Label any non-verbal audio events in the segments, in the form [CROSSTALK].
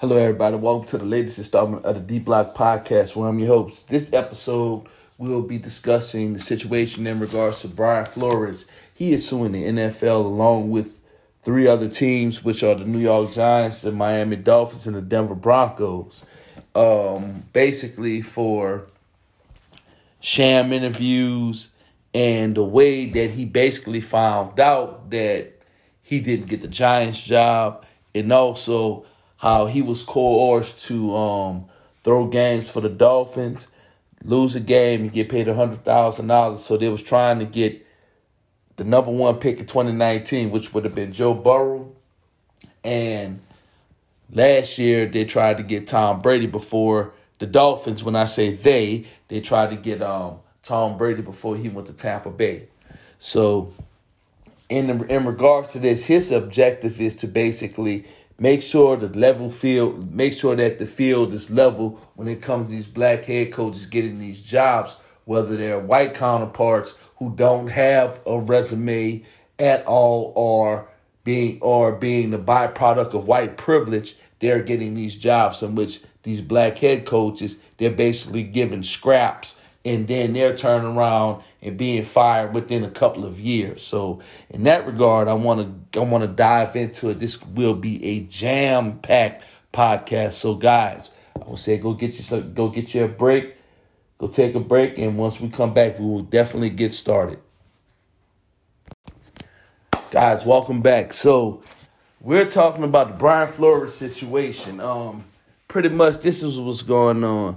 Hello, everybody. Welcome to the latest installment of the D Block Podcast, where I'm your host. This episode, we will be discussing the situation in regards to Brian Flores. He is suing the NFL along with three other teams, which are the New York Giants, the Miami Dolphins, and the Denver Broncos. Um, basically, for sham interviews and the way that he basically found out that he didn't get the Giants job, and also how he was coerced to um, throw games for the Dolphins, lose a game, and get paid hundred thousand dollars. So they was trying to get the number one pick in 2019, which would have been Joe Burrow, and last year they tried to get Tom Brady before the Dolphins. When I say they, they tried to get um, Tom Brady before he went to Tampa Bay. So in in regards to this, his objective is to basically make sure the level field, make sure that the field is level when it comes to these black head coaches getting these jobs, whether they're white counterparts who don't have a resume at all or being or being the byproduct of white privilege, they're getting these jobs in which these black head coaches, they're basically given scraps and then they're turning around and being fired within a couple of years. So in that regard, I want to I want to dive into it. This will be a jam packed podcast. So guys, I will say go get you some, go get you a break, go take a break, and once we come back, we will definitely get started. Guys, welcome back. So we're talking about the Brian Flores situation. Um, pretty much this is what's going on.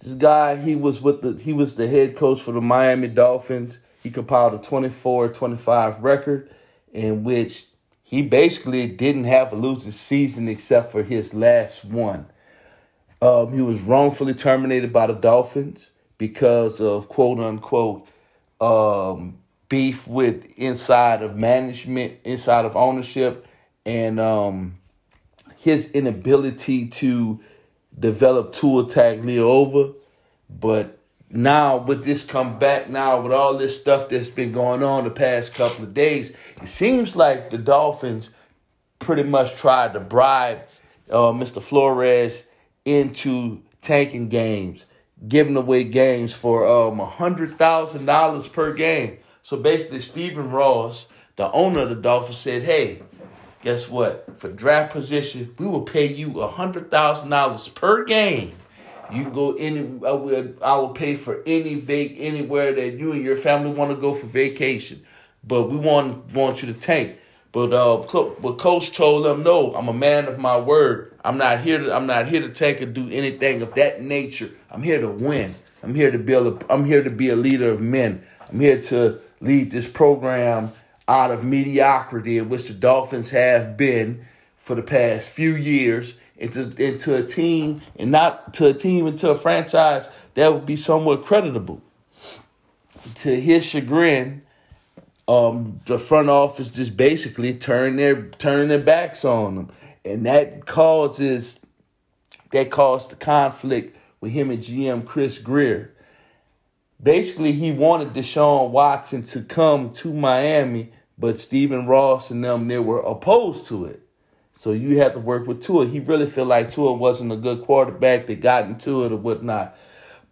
This guy, he was with the he was the head coach for the Miami Dolphins. He compiled a 24-25 record in which he basically didn't have a losing season except for his last one. Um, he was wrongfully terminated by the Dolphins because of quote unquote um, beef with inside of management, inside of ownership, and um, his inability to develop Tua over, but now with this comeback, now with all this stuff that's been going on the past couple of days, it seems like the Dolphins pretty much tried to bribe uh, Mr. Flores into tanking games, giving away games for um hundred thousand dollars per game. So basically, Stephen Ross, the owner of the Dolphins, said, "Hey, guess what? For draft position, we will pay you a hundred thousand dollars per game. You can go any. I will. I will pay for any vac anywhere that you and your family want to go for vacation. But we want want you to tank. But uh, but coach told them, no, I'm a man of my word. I'm not here to. I'm not here to tank or do anything of that nature. I'm here to win. I'm here to build. A, I'm here to be a leader of men. I'm here to lead this program out of mediocrity in which the Dolphins have been for the past few years into into a team and not to a team into a franchise that would be somewhat creditable. To his chagrin, um, the front office just basically turned their turn their backs on him, and that causes that caused the conflict with him and GM Chris Grier. Basically, he wanted Deshaun Watson to come to Miami but Stephen Ross and them, they were opposed to it. So you have to work with Tua. He really felt like Tua wasn't a good quarterback. They got into it or whatnot.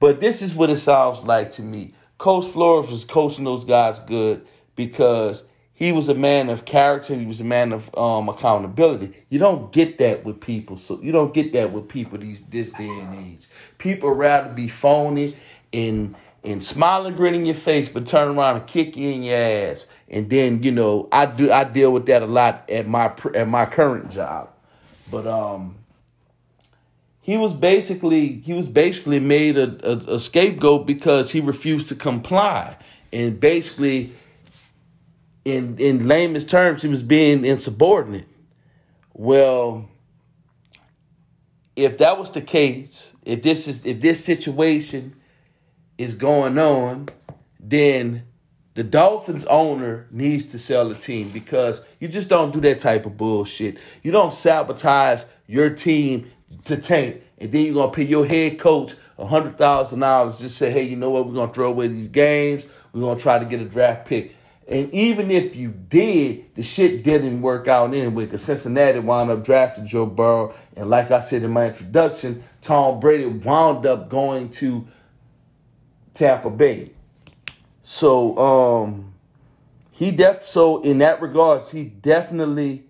But this is what it sounds like to me. Coach Flores was coaching those guys good because he was a man of character. He was a man of um, accountability. You don't get that with people. So you don't get that with people these this day and age. People rather be phony and and smile and grin in your face, but turn around and kick you in your ass and then you know I do I deal with that a lot at my at my current job, but um, he was basically he was basically made a, a, a scapegoat because he refused to comply, and basically, in in lamest terms, he was being insubordinate. Well, if that was the case, if this is if this situation is going on, then the Dolphins owner needs to sell the team because you just don't do that type of bullshit. You don't sabotage your team to tank, and then you're gonna pay your head coach hundred thousand dollars. Just say, hey, you know what? We're gonna throw away these games. We're gonna try to get a draft pick. And even if you did, the shit didn't work out anyway because Cincinnati wound up drafting Joe Burrow. And like I said in my introduction, Tom Brady wound up going to Tampa Bay. So um he def so in that regards, he definitely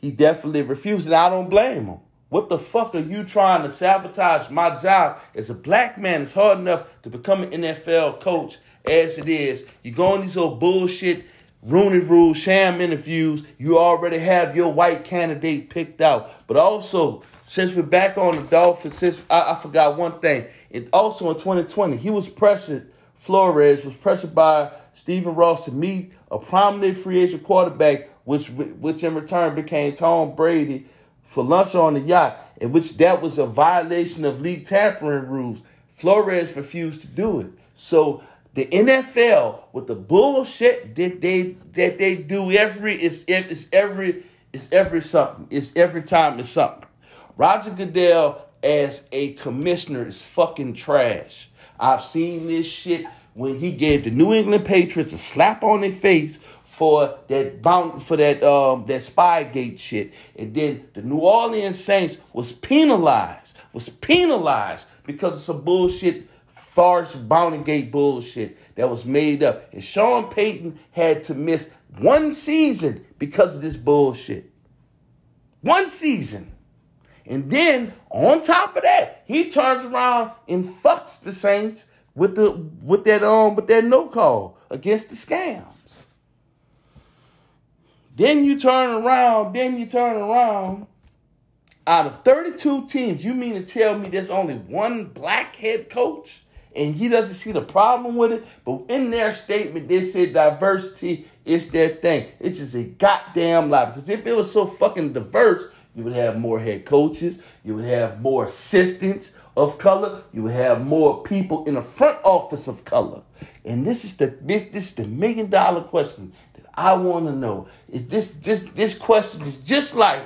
he definitely refused, and I don't blame him. What the fuck are you trying to sabotage my job as a black man? It's hard enough to become an NFL coach as it is. You go on these old bullshit Rooney Rule sham interviews. You already have your white candidate picked out. But also, since we're back on the Dolphins, since I, I forgot one thing. And also in 2020, he was pressured. Flores was pressured by Stephen Ross to meet a prominent free agent quarterback, which which in return became Tom Brady for lunch on the yacht, in which that was a violation of league tampering rules. Flores refused to do it. So the NFL with the bullshit that they that they do every it's it's every it's every something. It's every time it's something. Roger Goodell as a commissioner is fucking trash. I've seen this shit when he gave the New England Patriots a slap on their face for that bound for that um that Spygate shit, and then the New Orleans Saints was penalized was penalized because of some bullshit farce bounty gate bullshit that was made up, and Sean Payton had to miss one season because of this bullshit. One season. And then on top of that, he turns around and fucks the Saints with the with that um with that no call against the Rams. Then you turn around, then you turn around. Out of 32 teams, you mean to tell me there's only one black head coach and he doesn't see the problem with it? But in their statement, they said diversity is their thing. It's just a goddamn lie. Because if it was so fucking diverse, you would have more head coaches, you would have more assistants of color, you would have more people in the front office of color. And this is the this, this is the million dollar question. That I want to know is this this this question is just like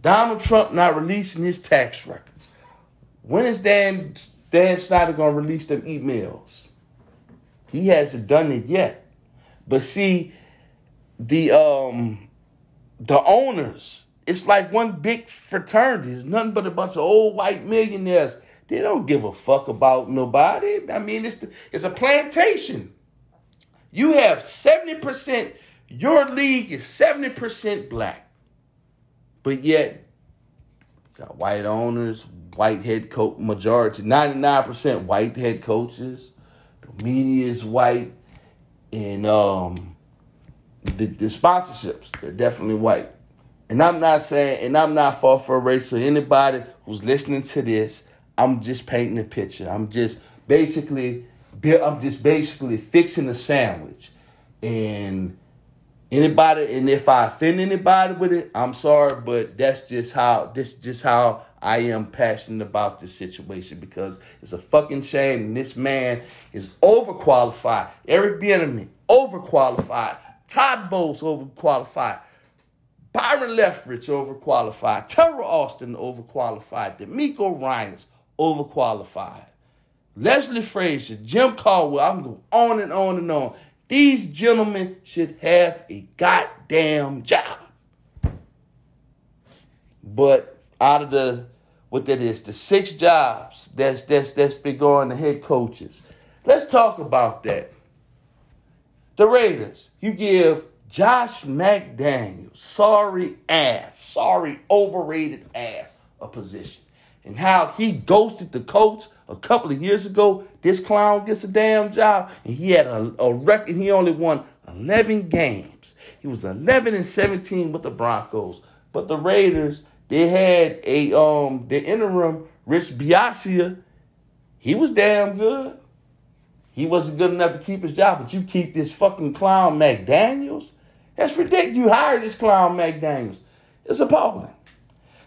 Donald Trump not releasing his tax records. When is Dan Dan Snyder gonna release them emails? He hasn't done it yet. But see, the um the owners, it's like one big fraternity. It's nothing but a bunch of old white millionaires. They don't give a fuck about nobody. I mean, it's the, it's a plantation. You have 70%, your league is 70% black. But yet, got white owners, white head coach majority, 99% white head coaches. The media is white. And um the, the sponsorships, they're definitely white. And I'm not saying, and I'm not far for race. So anybody who's listening to this, I'm just painting a picture. I'm just basically I'm just basically fixing a sandwich. And anybody, and if I offend anybody with it, I'm sorry, but that's just how this just how I am passionate about this situation because it's a fucking shame. And this man is overqualified. Eric Bieniemy overqualified. Todd Bowles overqualified. Byron Leftwich overqualified. Teryl Austin overqualified. DeMeco Ryans overqualified. Leslie Frazier, Jim Caldwell, I'm going on and on and on. These gentlemen should have a goddamn job. But out of the what that is, the six jobs that's that's that's been going to head coaches. Let's talk about that. The Raiders, you give Josh McDaniels, sorry ass, sorry overrated ass, a position and how he ghosted the coach a couple of years ago. This clown gets a damn job, and he had a, a record. He only won 11 games. He was 11 and 17 with the Broncos, but the Raiders they had a um the interim Rich Bisaccia. He was damn good. He wasn't good enough to keep his job, but you keep this fucking clown McDaniels. That's ridiculous. You hired this clown McDaniels. It's appalling.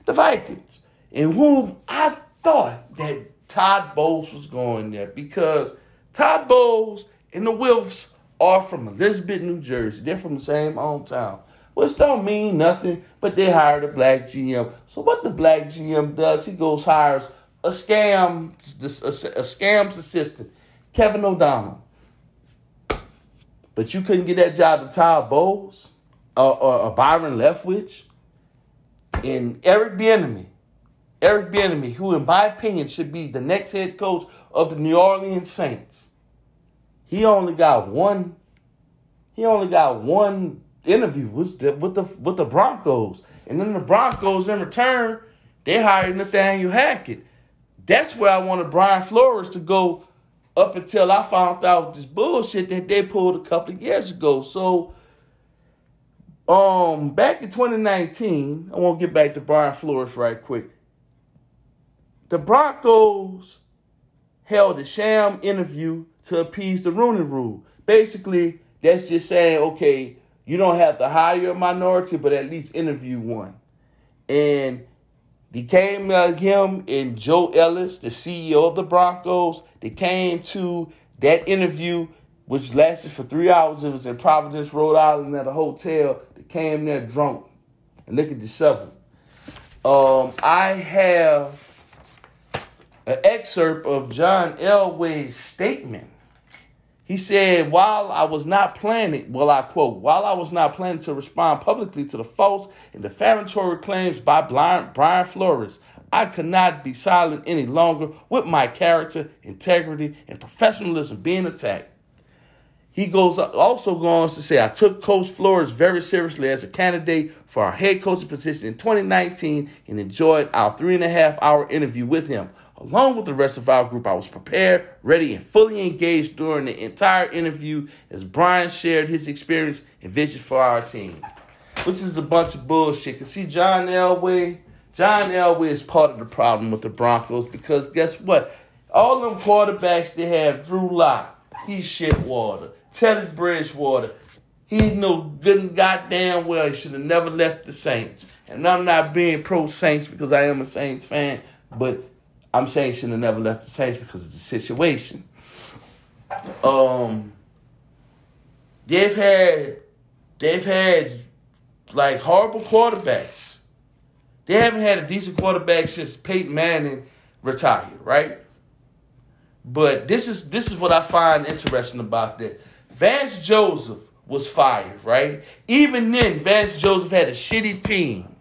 The Vikings in whom I thought that Todd Bowles was going there because Todd Bowles and the Wilfs are from Elizabeth, New Jersey. They're from the same hometown. Which don't mean nothing, but they hired a black GM. So what the black GM does, he goes hires a Rams, a, a Rams' assistant, Kevin O'Connell. But you couldn't get that job to Todd Bowles or, or, or Byron Leftwich and Eric Bieniemy. Eric Bieniemy, who in my opinion should be the next head coach of the New Orleans Saints. He only got one. He only got one interview with the with the with the Broncos, and then the Broncos in return they hired Nathaniel Hackett. That's where I wanted Brian Flores to go up until I found out this bullshit that they pulled a couple of years ago. So, um, back in 2019, I want to get back to Brian Flores right quick. The Broncos held a sham interview to appease the Rooney Rule. Basically, that's just saying, okay, you don't have to hire a minority, but at least interview one. And he came uh, him and Joe Ellis, the CEO of the Broncos. They came to that interview, which lasted for three hours. It was in Providence, Rhode Island, at a hotel. They came there drunk. And look at the shovel. Um, I have an excerpt of John Elway's statement he said, while I was not planning, well, I quote, while I was not planning to respond publicly to the false and defamatory claims by Brian Flores, I could not be silent any longer with my character, integrity, and professionalism being attacked. He goes also goes to say, I took Coach Flores very seriously as a candidate for our head coaching position in 2019 and enjoyed our three and a half hour interview with him. Along with the rest of our group, I was prepared, ready, and fully engaged during the entire interview as Brian shared his experience and vision for our team. Which is a bunch of bullshit. Cause see, John Elway, John Elway is part of the problem with the Broncos because guess what? All them quarterbacks they have, Drew Lock, he's shit water. Teddy Bridgewater, he no good and goddamn well. He should have never left the Saints. And I'm not being pro Saints because I am a Saints fan, but I'm saying should have never left the Saints because of the situation. Um, they've had they've had like horrible quarterbacks. They haven't had a decent quarterback since Peyton Manning retired, right? But this is this is what I find interesting about that. Vance Joseph was fired, right? Even then, Vance Joseph had a shitty team.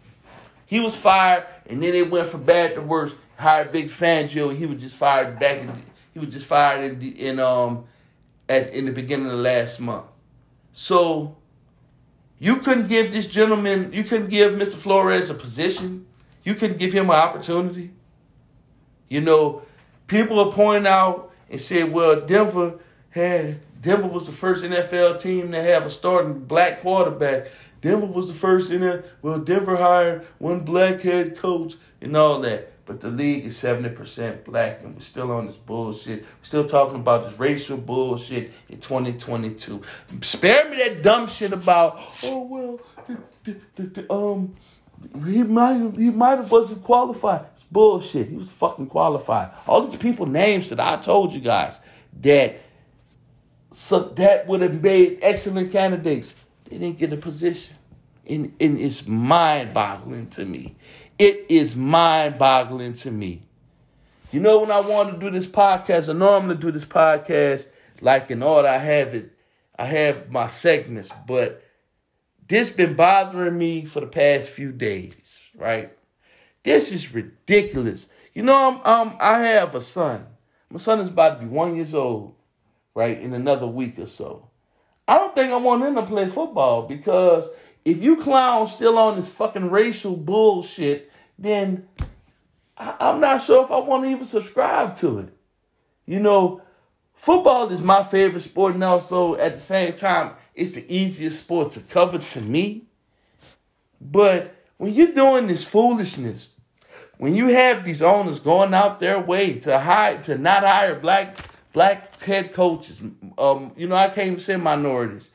He was fired, and then it went from bad to worse hired Vic Fangio. He was just fired back. In, he was just fired in, in um at in the beginning of last month. So you couldn't give this gentleman, you couldn't give Mr. Flores a position. You couldn't give him an opportunity. You know, people are pointing out and said, well, Denver had Denver was the first NFL team to have a starting black quarterback. Denver was the first in there. Well, Denver hired one black head coach and all that. But the league is 70% black, and we're still on this bullshit. We're still talking about this racial bullshit in 2022. Spare me that dumb shit about, oh, well, the, the, the, um, he might he might have wasn't qualified. It's bullshit. He was fucking qualified. All these people names that I told you guys that so that would have made excellent candidates. They didn't get a position. And, and it's mind boggling to me. It is mind boggling to me. You know, when I want to do this podcast, I normally do this podcast like in order I have it, I have my segments, but this been bothering me for the past few days, right? This is ridiculous. You know, I'm, um, I have a son. My son is about to be one years old, right, in another week or so. I don't think I want him to play football because if you clowns still on this fucking racial bullshit, then I, I'm not sure if I want to even subscribe to it. You know, football is my favorite sport, and also at the same time, it's the easiest sport to cover to me. But when you're doing this foolishness, when you have these owners going out their way to hire to not hire black black head coaches, um, you know, I can't even say minorities.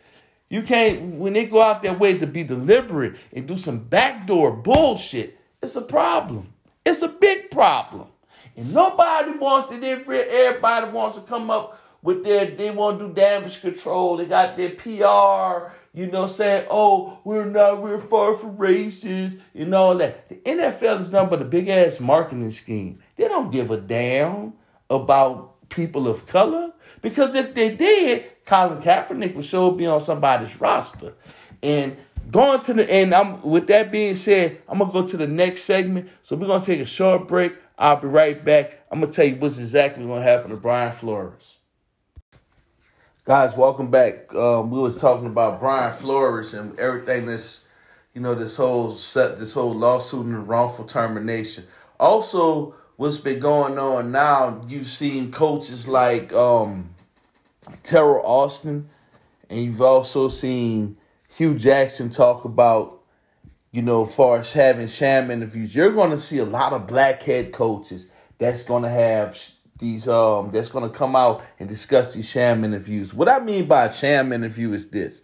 You can't when they go out their way to be deliberate and do some backdoor bullshit. It's a problem. It's a big problem. And nobody wants to, everybody wants to come up with their, they want to do damage control. They got their PR, you know, saying, oh, we're not, we're far from racist and all that. The NFL is nothing but a big ass marketing scheme. They don't give a damn about people of color? Because if they did, Colin Kaepernick would sure be on somebody's roster. And going to the and I'm with that being said, I'm gonna go to the next segment. So we're gonna take a short break. I'll be right back. I'm gonna tell you what's exactly gonna happen to Brian Flores. Guys, welcome back. Um, we was talking about Brian Flores and everything that's you know this whole set this whole lawsuit and wrongful termination. Also, what's been going on now, you've seen coaches like um Teryl Austin, and you've also seen Hue Jackson talk about, you know, far as having sham interviews. You're going to see a lot of black head coaches that's going to have these um that's going to come out and discuss these sham interviews. What I mean by a sham interview is this: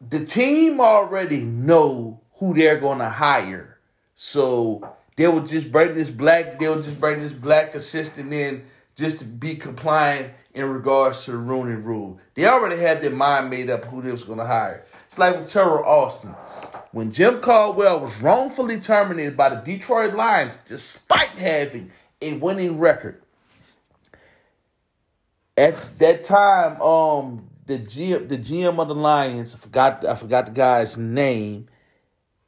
the team already know who they're going to hire, so they will just bring this black they will just bring this black assistant in just to be compliant in regards to the Rooney Rule. They already had their mind made up who they was going to hire. It's like with Teryl Austin. When Jim Caldwell was wrongfully terminated by the Detroit Lions, despite having a winning record, at that time, um, the GM, the GM of the Lions, I forgot, I forgot the guy's name.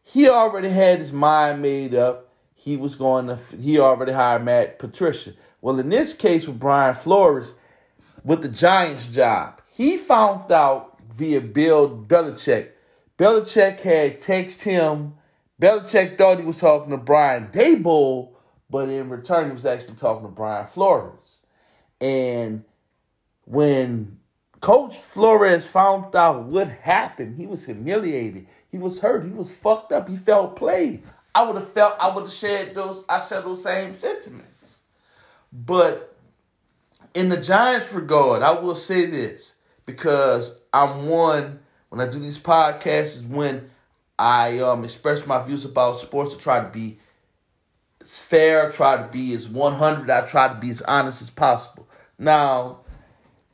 He already had his mind made up. He was going to. He already hired Matt Patricia. Well, in this case with Brian Flores, with the Giants job. He found out via Bill Belichick. Belichick had texted him. Belichick thought he was talking to Brian Daboll, but in return, he was actually talking to Brian Flores. And when Coach Flores found out what happened, he was humiliated. He was hurt. He was fucked up. He felt played. I would have felt. I would have shared those. I shared those same sentiments. But in the Giants' regard, I will say this because I'm one when I do these podcasts is when I um express my views about sports to try to be fair, try to be as 100, I try to be as honest as possible. Now,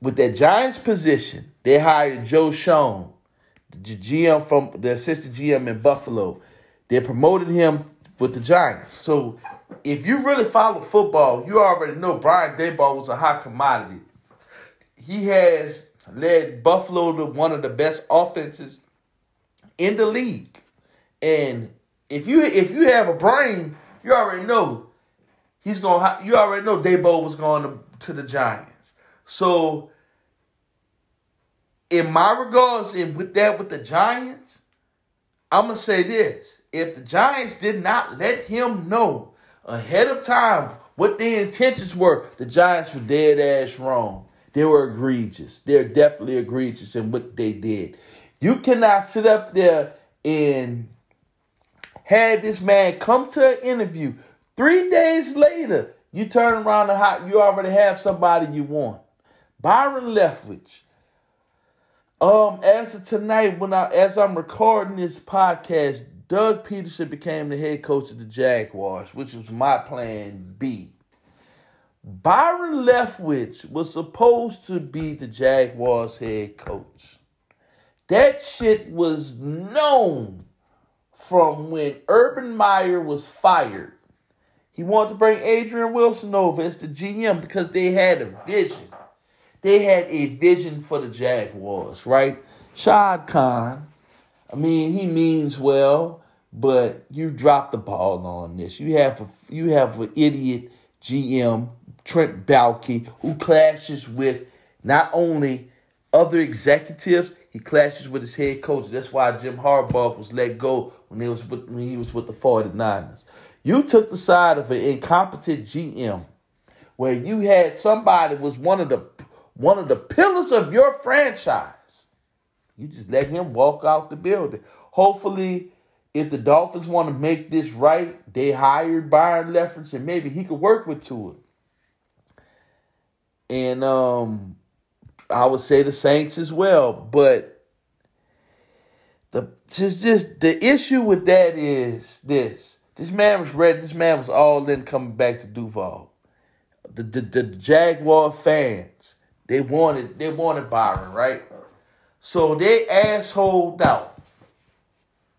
with that Giants position, they hired Joe Schoen, the GM from the assistant GM in Buffalo. They promoted him with the Giants. So if you really follow football, you already know Brian Daboll was a hot commodity. He has led Buffalo to one of the best offenses in the league. And if you if you have a brain, you already know he's going. You already know Daboll was going to, to the Giants. So, in my regards, and with that with the Giants, I'm gonna say this: if the Giants did not let him know ahead of time what their intentions were, the Giants were dead ass wrong. They were egregious. They're definitely egregious in what they did. You cannot sit up there and have this man come to an interview. Three days later, you turn around and you already have somebody you want. Byron Leftwich. Um, as of tonight, when I as I'm recording this podcast, Doug Pederson became the head coach of the Jaguars, which was my plan B. Byron Leftwich was supposed to be the Jaguars head coach. That shit was known from when Urban Meyer was fired. He wanted to bring Adrian Wilson over as the GM because they had a vision. They had a vision for the Jaguars, right? Shad Khan I mean, he means well, but you dropped the ball on this. You have a, you have an idiot GM, Trent Baalke, who clashes with not only other executives, he clashes with his head coach. That's why Jim Harbaugh was let go when he was with, when he was with the 49ers. You took the side of an incompetent GM where you had somebody was one of the one of the pillars of your franchise you just let him walk out the building. Hopefully, if the Dolphins want to make this right, they hired Byron Leftwich and maybe he could work with Tua. And um, I would say the Saints as well. But the just just the issue with that is this. This man was ready. This man was all in coming back to Duval. The the, the Jaguar fans, they wanted they wanted Byron, right? So they assholed out.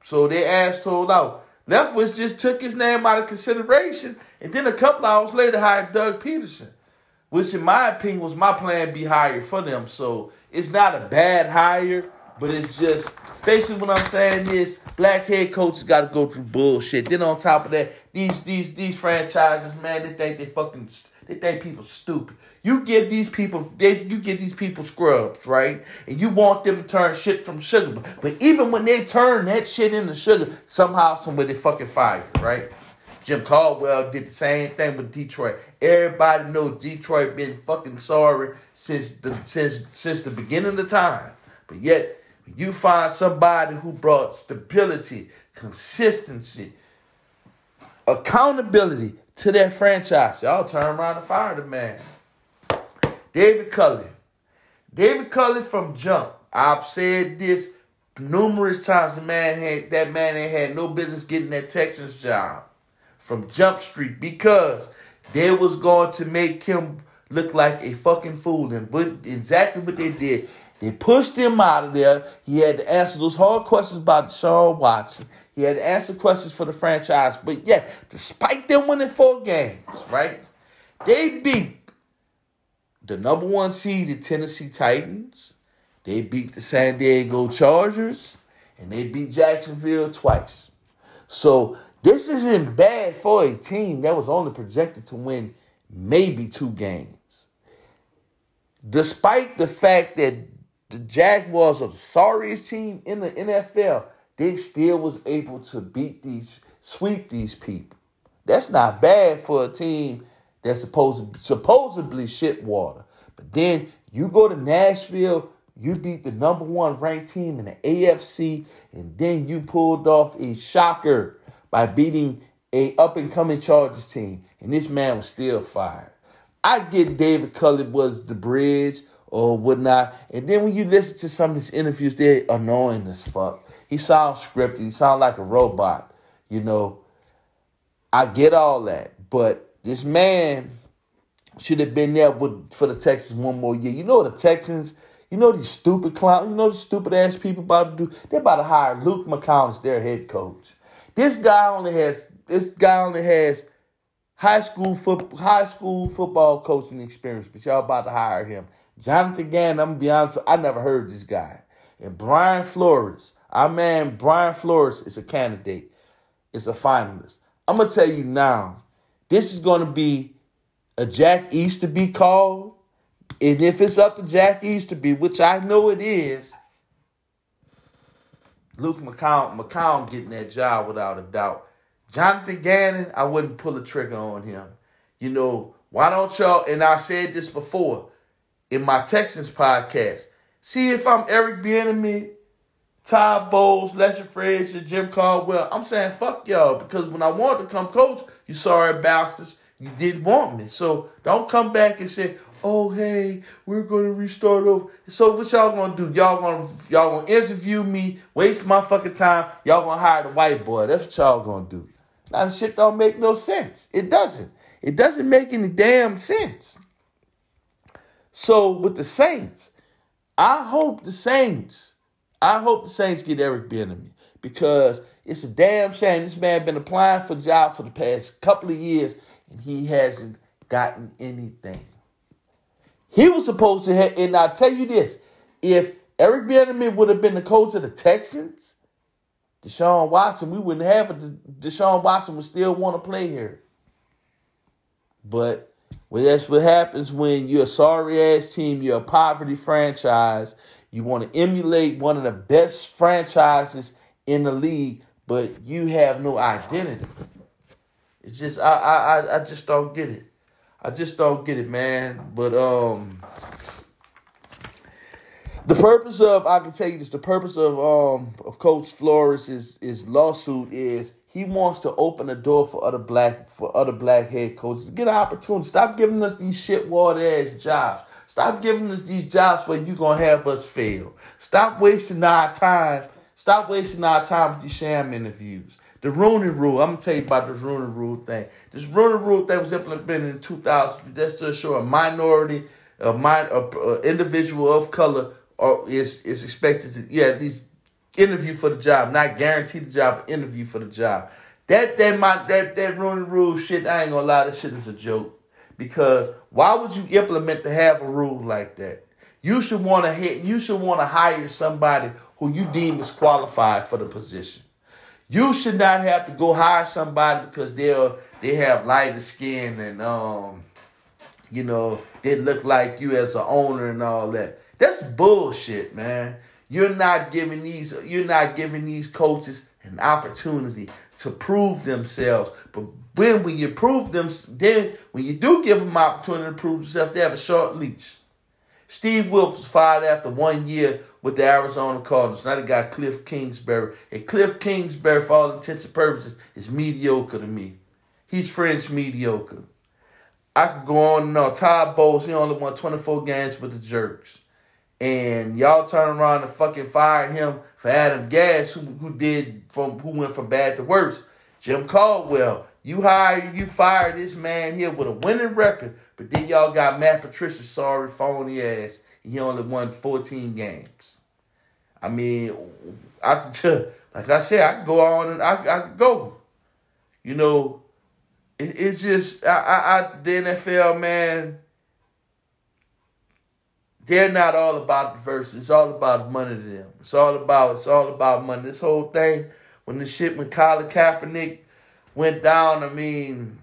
So they assholed out. Leftwich just took his name out of consideration, and then a couple hours later hired Doug Pederson, which in my opinion was my plan B hire for them. So it's not a bad hire, but it's just basically what I'm saying is black head coaches got to go through bullshit. Then on top of that, these these these franchises, man, they think they fucking they think people stupid. You give these people they you give these people scrubs, right? And you want them to turn shit from sugar. But even when they turn that shit into sugar, somehow somebody fucking fired, right? Jim Caldwell did the same thing with Detroit. Everybody knows Detroit been fucking sorry since the since since the beginning of time. But yet you find somebody who brought stability, consistency, accountability to that franchise. Y'all turn around and fire the man. David Culley. David Culley from jump. I've said this numerous times. The man had that man ain't had no business getting that Texans job from Jump Street because they was going to make him look like a fucking fool. And what exactly what they did. They pushed him out of there. He had to answer those hard questions about Deshaun Watson. He had to answer questions for the franchise. But yeah, despite them winning four games, right? They beat the number one seed, the Tennessee Titans. They beat the San Diego Chargers. And they beat Jacksonville twice. So this isn't bad for a team that was only projected to win maybe two games. Despite the fact that the Jaguars are the sorriest team in the NFL, they still was able to beat these, sweep these people. That's not bad for a team that's supposed supposedly shit water. But then you go to Nashville, you beat the number one ranked team in the AFC, and then you pulled off a shocker by beating a up and coming Chargers team, and this man was still fired. I get David Culley was the bridge or whatnot, and then when you listen to some of his interviews, they're annoying as fuck. He sounds scripted. He sounds like a robot. You know, I get all that, but this man should have been there with, for the Texans one more year. You know the Texans. You know these stupid clowns. You know the stupid ass people about to do. They're about to hire Luke McCown as their head coach. This guy only has. This guy only has high school foot, high school football coaching experience, but y'all about to hire him. Jonathan Gannon, I'm gonna be honest, I never heard this guy. And Brian Flores, our man Brian Flores is a candidate, is a finalist. I'm gonna tell you now, this is gonna be a Jack Easterby call. And if it's up to Jack Easterby, which I know it is, Luke McCown, McCown getting that job without a doubt. Jonathan Gannon, I wouldn't pull a trigger on him. You know, why don't y'all, and I said this before in my Texans podcast, see if I'm Eric Bieniemy Todd Bowles, Leslie Frazier, Jim Caldwell. I'm saying fuck y'all because when I wanted to come coach, you sorry bastards, you didn't want me. So don't come back and say, "Oh hey, we're gonna restart over." So what y'all gonna do? Y'all gonna y'all gonna interview me, waste my fucking time. Y'all gonna hire the white boy. That's what y'all gonna do. Now the shit don't make no sense. It doesn't. It doesn't make any damn sense. So with the Saints, I hope the Saints I hope the Saints get Eric Bieniemy because it's a damn shame. This man been applying for jobs for the past couple of years and he hasn't gotten anything. He was supposed to have, and I'll tell you this: if Eric Bieniemy would have been the coach of the Texans, Deshaun Watson, we wouldn't have it. Deshaun Watson would still want to play here. But well, that's what happens when you're a sorry ass team, you're a poverty franchise, you want to emulate one of the best franchises in the league, but you have no identity. It's just I I I just don't get it. I just don't get it, man. But um the purpose of I can tell you this, the purpose of um of Coach Flores is is lawsuit is he wants to open the door for other black for other black head coaches. Get an opportunity. Stop giving us these shit water ass jobs. Stop giving us these jobs where you're going to have us fail. Stop wasting our time. Stop wasting our time with these sham interviews. The Rooney Rule, I'm to tell you about this Rooney Rule thing. This Rooney Rule thing was implemented in 2000, that's to show a minority, a, min, a, a individual of color or is, is expected to, yeah, at least interview for the job, not guarantee the job, interview for the job. That that my that that Rooney Rule shit, I ain't gonna lie, that shit is a joke because why would you implement to have a rule like that? You should want to hit. You should want to hire somebody who you deem is qualified for the position. You should not have to go hire somebody because they're they have lighter skin and um, you know, they look like you as an owner and all that. That's bullshit, man. You're not giving these you're not giving these coaches an opportunity to prove themselves. But when when you prove them, then when you do give them an opportunity to prove themselves, they have a short leash. Steve Wilks was fired after one year with the Arizona Cardinals. Now they got Cliff Kingsbury. And Cliff Kingsbury, for all intents and purposes, is mediocre to me. He's French mediocre. I could go on and on. Todd Bowles, he only won 24 games with the Jerks. And y'all turn around and fucking fire him for Adam Gase, who, who did from who went from bad to worse. Jim Caldwell, you hire you fire this man here with a winning record, but then y'all got Matt Patricia, sorry, phony ass. He only won 14 games. I mean, I could, [LAUGHS] like I said, I could go on and I, I could go. You know, it, it's just, I, I, I, the NFL, man, they're not all about the verse. It's all about money to them. It's all about, it's all about money. This whole thing, when the shit, when Colin Kaepernick went down, I mean,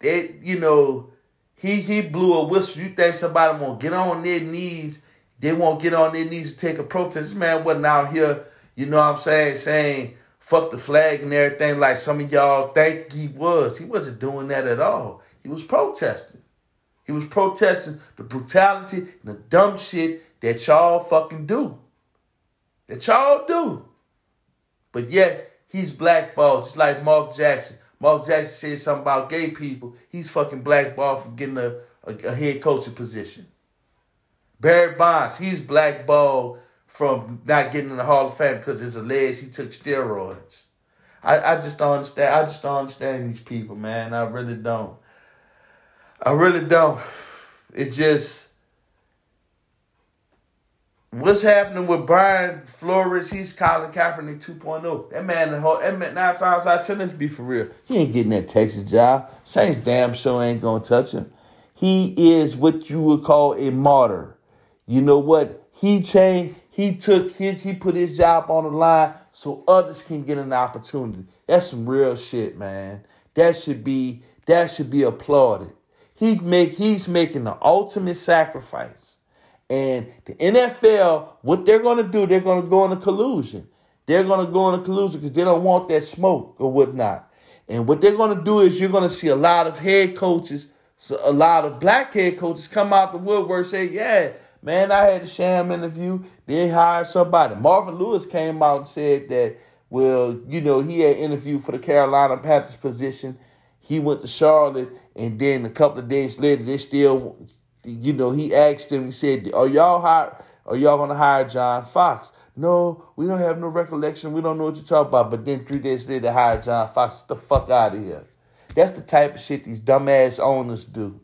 it, you know, he he blew a whistle. You think somebody won't get on their knees? They won't get on their knees to take a protest. This man wasn't out here, you know what I'm saying, saying fuck the flag and everything like some of y'all think he was. He wasn't doing that at all. He was protesting. He was protesting the brutality and the dumb shit that y'all fucking do. That y'all do. But yet, He's blackballed, just like Mark Jackson. Mark Jackson said something about gay people. He's fucking blackballed from getting a, a, a head coaching position. Barry Bonds, he's blackballed from not getting in the Hall of Fame because it's alleged he took steroids. I, I just don't understand. I just don't understand these people, man. I really don't. I really don't. It just What's happening with Brian Flores? He's Colin Kaepernick 2.0. That man, the whole that man, nine times out of ten, let's be for real. He ain't getting that Texas job. Saints damn sure ain't gonna touch him. He is what you would call a martyr. You know what? He changed. He took his. He put his job on the line so others can get an opportunity. That's some real shit, man. That should be. That should be applauded. He make. He's making the ultimate sacrifice and the NFL, what they're going to do, they're going to go into collusion. They're going to go into collusion because they don't want that smoke or whatnot. And what they're going to do is you're going to see a lot of head coaches, a lot of black head coaches come out the woodwork say, yeah, man, I had a sham interview. They hired somebody. Marvin Lewis came out and said that, well, you know, he had interviewed for the Carolina Panthers position. He went to Charlotte, and then a couple of days later, they still you know, he asked him, he said, Are y'all hire are y'all gonna hire John Fox? No, we don't have no recollection. We don't know what you're talking about. But then three days later, they hired John Fox. Get the fuck out of here. That's the type of shit these dumbass owners do.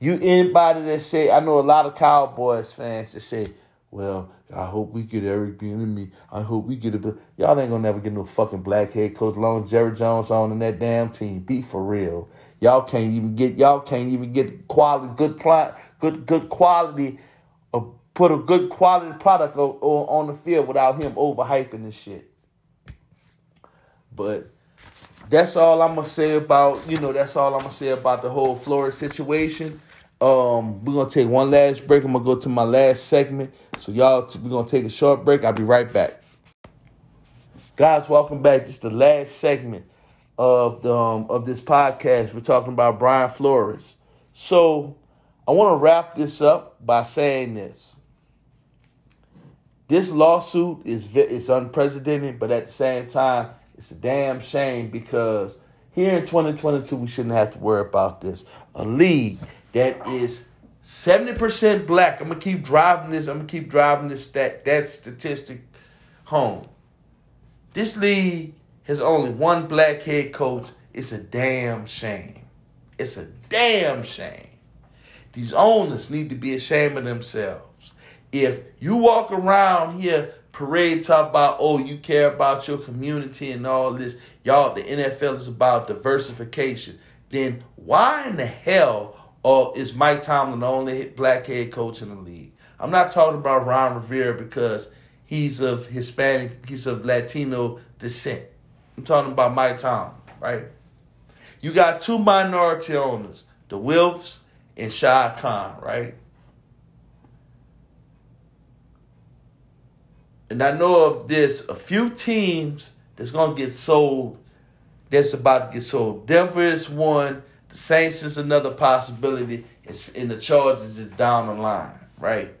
You anybody that say, I know a lot of Cowboys fans that say, well, I hope we get Eric Bieniemy. I hope we get it. But y'all ain't gonna never get no fucking black head coach. Long Jerry Jones on in that damn team. Be for real. Y'all can't even get y'all can't even get quality good plot good good quality of put a good quality product o- on the field without him overhyping this shit. But that's all I'm gonna say about you know that's all I'm gonna say about the whole Florida situation. Um, we're gonna take one last break. I'm gonna go to my last segment. So y'all, we're gonna take a short break. I'll be right back. Guys, welcome back. This is the last segment of the um, of this podcast. We're talking about Brian Flores. So I want to wrap this up by saying this. This lawsuit is is unprecedented, but at the same time, it's a damn shame because here in 2022 we shouldn't have to worry about this. A league that is 70% black. I'm gonna keep driving this. I'm gonna keep driving this that that statistic home. This league has only one black head coach, it's a damn shame. It's a damn shame. These owners need to be ashamed of themselves. If you walk around here parade talk about, oh, you care about your community and all this, y'all, the NFL is about diversification. then why in the hell uh, is Mike Tomlin the only black head coach in the league? I'm not talking about Ron Rivera because he's of Hispanic, he's of Latino descent. I'm talking about Mike Tomlin, right? You got two minority owners, the Wilfs and Shad Khan, right? And I know of this a few teams that's gonna get sold. That's about to get sold. Denver is one. Saints is another possibility. It's in the Chargers is down the line, right?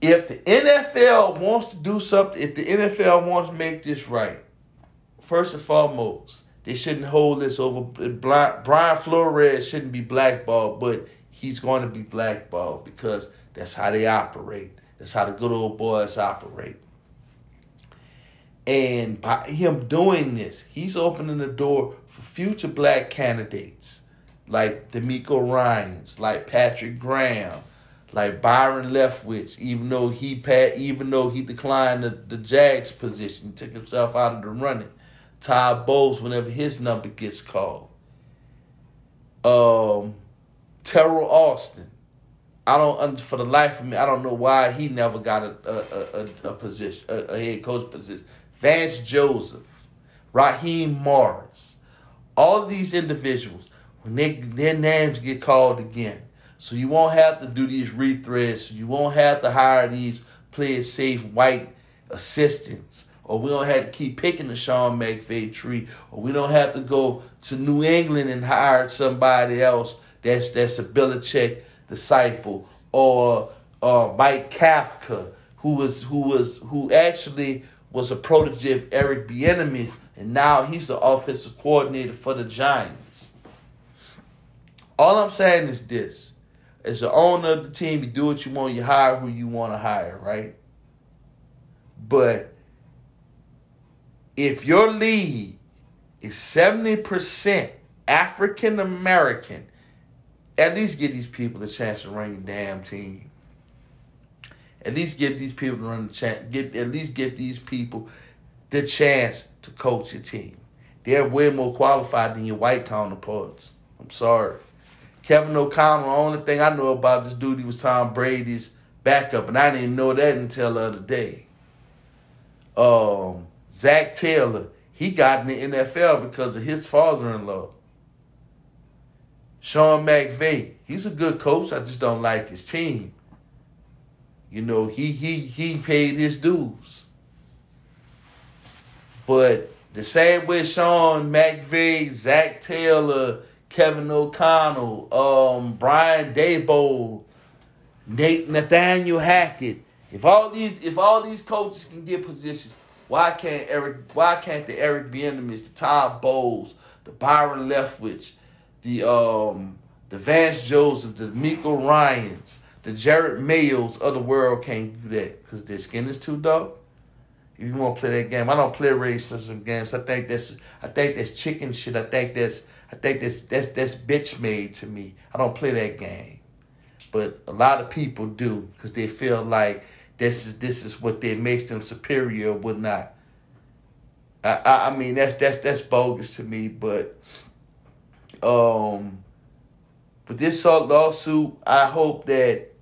If the NFL wants to do something, if the NFL wants to make this right, first and foremost, they shouldn't hold this over. Brian Flores shouldn't be blackballed, but he's going to be blackballed because that's how they operate. That's how the good old boys operate. And by him doing this, he's opening the door for future black candidates like DeMeco Ryans, like Patrick Graham, like Byron Leftwich, even though he pat, even though he declined the, the Jags position, took himself out of the running. Todd Bowles whenever his number gets called. Um, Teryl Austin. I don't for the life of me. I don't know why he never got a a, a, a position, a, a, head coach position. Vance Joseph, Raheem Morris, all of these individuals when they their names get called again, so you won't have to do these rethreads. You won't have to hire these play safe white assistants or we don't have to keep picking the Sean McVay tree, or we don't have to go to New England and hire somebody else that's that's a Belichick disciple, or uh, Mike Kafka, who was who was who actually was a protege of Eric Bieniemy, and now he's the offensive coordinator for the Giants. All I'm saying is this: as the owner of the team, you do what you want, you hire who you want to hire, right? But if your league is 70% African American, at least give these people a chance to run your damn team. At least give these people to run the chance. Get at least give these people the chance to coach your team. They're way more qualified than your white counterparts. I'm sorry. Kevin O'Connell, the only thing I know about this dude was Tom Brady's backup, and I didn't even know that until the other day. Um, Zac Taylor, he got in the NFL because of his father-in-law. Sean McVay, he's a good coach. I just don't like his team. You know, he he he paid his dues. But the same way Sean McVay, Zac Taylor, Kevin O'Connell, um, Brian Daboll, Nate Nathaniel Hackett, if all these if all these coaches can get positions, why can't Eric? Why can't the Eric Bieniemys, the Todd Bowles, the Byron Leftwich, the um, the Vance Joseph, the Miko Ryans, the Jerod Mayos of the world can't do that because their skin is too dark. If you want to play that game, I don't play racism games. I think that's I think that's chicken shit. I think that's I think that's that's that's bitch made to me. I don't play that game, but a lot of people do because they feel like this is this is what that makes them superior or whatnot. I, I I mean that's that's that's bogus to me, but um but this lawsuit, I hope that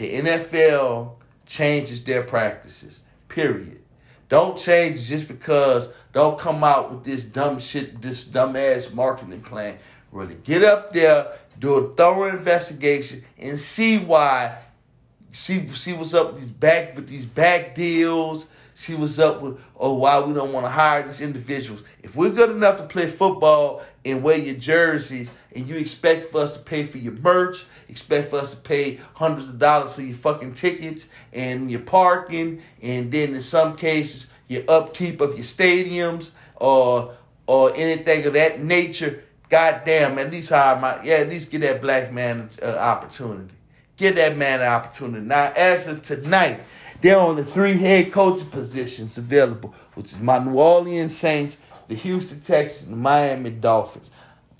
the NFL changes their practices. Period. Don't change just because don't come out with this dumb shit, this dumbass marketing plan. Really get up there, do a thorough investigation, and see why See, she was up with these back with these back deals. See what's up with oh why we don't want to hire these individuals. If we're good enough to play football and wear your jerseys, and you expect for us to pay for your merch, expect for us to pay hundreds of dollars for your fucking tickets and your parking, and then in some cases your upkeep of your stadiums or or anything of that nature. Goddamn, at least hire my yeah, at least give that black man an uh, opportunity. Give that man an opportunity. Now, as of tonight, there are only three head coaching positions available, which is my New Orleans Saints, the Houston Texans, and the Miami Dolphins.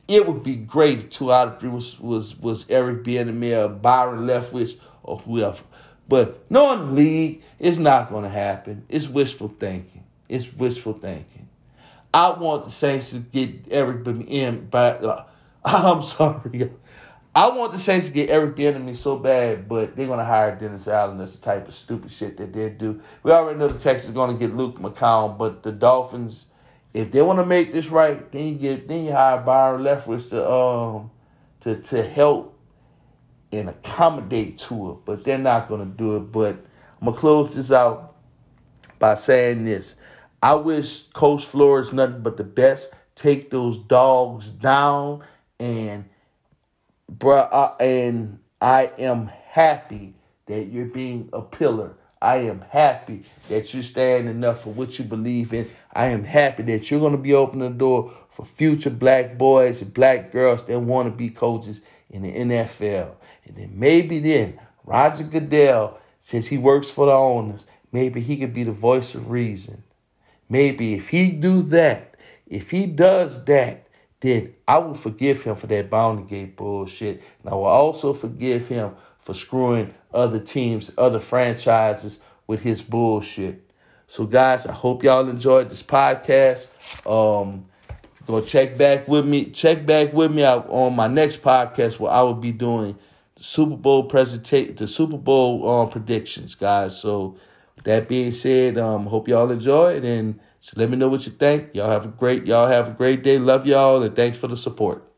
It would be great if two out of three was was, was Eric Bieniemy, Byron Leftwich, or whoever. But knowing the league, it's not going to happen. It's wishful thinking. It's wishful thinking. I want the Saints to get Eric in, but [LAUGHS] I'm sorry. I want the Saints to get Eric Bieniemy so bad, but they're gonna hire Dennis Allen. That's the type of stupid shit that they do. We already know the Texans are gonna get Luke McCown, but the Dolphins, if they want to make this right, then you get then you hire Byron Leftwich to um to to help and accommodate to it, but they're not gonna do it. But I'm gonna close this out by saying this: I wish Coach Flores nothing but the best. Take those dogs down and bruh, uh, and I am happy that you're being a pillar. I am happy that you're standing up for what you believe in. I am happy that you're going to be opening the door for future black boys and black girls that want to be coaches in the NFL. And then maybe then Roger Goodell, since he works for the owners, maybe he could be the voice of reason. Maybe if he do that, if he does that, then I will forgive him for that bounty gate bullshit. And I will also forgive him for screwing other teams, other franchises with his bullshit. So, guys, I hope y'all enjoyed this podcast. Um, go check back with me. Check back with me on my next podcast where I will be doing the Super Bowl presentation, the Super Bowl um, predictions, guys. So, that being said, um, hope y'all enjoy it and so let me know what you think. Y'all have a great y'all have a great day. Love y'all and thanks for the support.